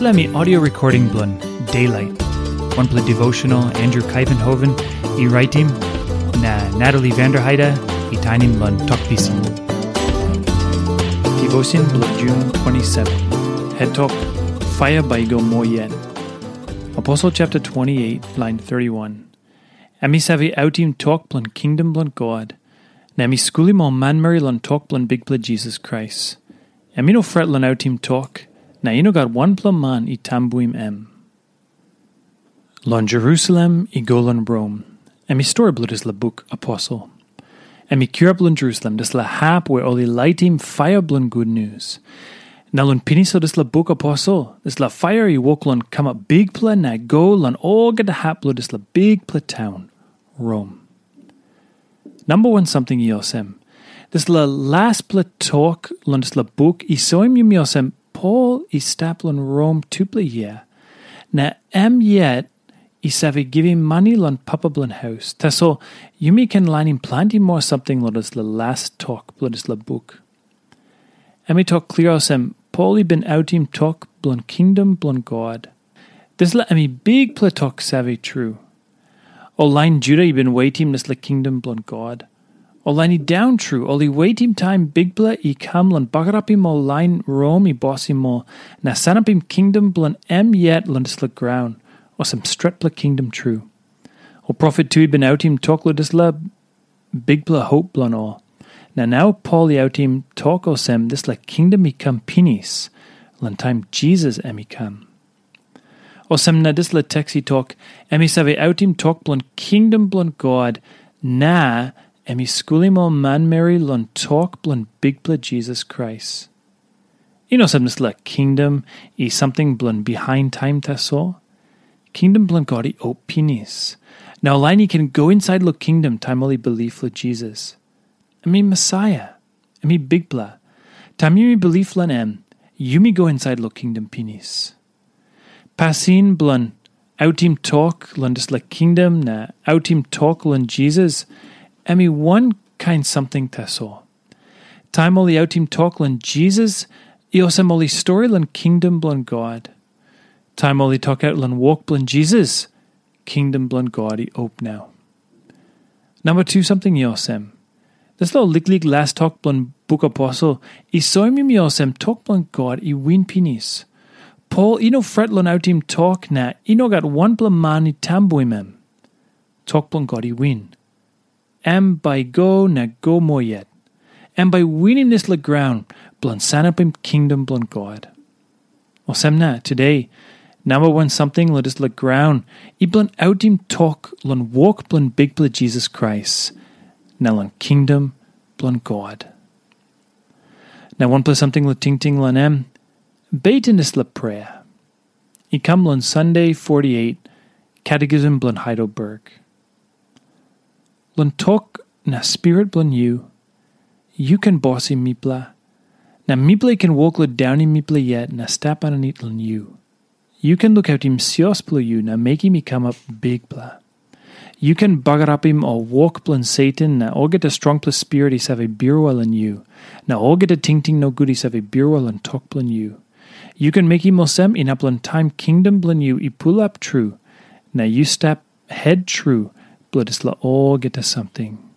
Me audio recording blun Daylight. One play devotional Andrew Kuyvenhoven, e writing na Natalie Vanderheide, e tiny blun talkpisin. Devotion blun June 27. Head talk Fire by Go Moyen. Apostle chapter 28, line 31. Emi savi outim talk blun kingdom blun God. Na mi skuli mo man Mary lun talk blun big blun Jesus Christ. Emi no fret lun outim talk. Na plum man i tambuim em. Lon Jerusalem i golon Rome. Emi story blood is la book apostle. Emi cure blun Jerusalem des la hap where oli lightim fire blun good news. Na lun piniso des la book apostle. Des la fire i wok lun come up big pla na go lun all get the hap blood des la big pla town. Rome. Number one something yosem. Des la last pla talk lun des la book i soim yum Paul i staplon Rome tuple ye. Na em yet i save giving money lon papa blon house. Ta so yumi can lining plenty more something lodas la last talk blodas la book. Emi talk clear osem Paul i been outim talk blon kingdom blon God. This la emi big pla talk save true. O line Judah i been waiting this la kingdom blon God. O line down true, oli waitim time big bla i kam lan bagarapim mo line Rome i bossi mo, na sanapim kingdom blan em yet lan ground, o some stret bla kingdom true. O prophet tui ben outim big bla hope blan all. Na now Paul i outim sem this la kingdom i kam pinis, lan time Jesus em i kam. O sem na dis la texi talk, emi save outim talk blan kingdom blan God, na emi skulimo man Mary lon talk blon big blood Jesus Christ. You know something like kingdom i something blon behind time taso? Kingdom blon God i opinis. Now Lini can go inside lo kingdom time only belief lo Jesus. I mean Messiah. I mean big bla. Time you belief lan em, you me go inside lo kingdom pinis. Pasin blon outim talk lon dis la kingdom na outim talk lon Jesus. Emi one kind something taso. Time oli outim talk lan Jesus, iosem story lan kingdom blan God. Time oli talk out lan walk blan Jesus, kingdom blan God i op now. Number two something iosem. This lo lig last talk blan book apostle, i soim yum iosem talk blan God i win pinis. Paul ino fret lan outim talk na, ino got one blan man i tambuimem. Talk blan God i win am by go na go moyet, and by winning this le ground, blan sanapim kingdom blan God. O semna, today, number one something let us le ground, i blan outim talk lan walk blan big bla Jesus Christ, na lan kingdom blan God. Now one plus something le ting ting lan em, bait in this la prayer. I come lan Sunday 48, Catechism blan Heidelberg. Lun talk na spirit blun you. You can bossy mipla. Na miple can walk lo down in miple yet na step on it lun you. You can look out him sios blu you na make him come up big bla. You can bugger up him or walk blun Satan na all get a strong plus spirit is have a birwell in you. Na all get a ting ting no goodies have a birwell and talk blun you. You can make him osem in upland time kingdom blun you i pull up true. Na you step head true blood is la all get to something.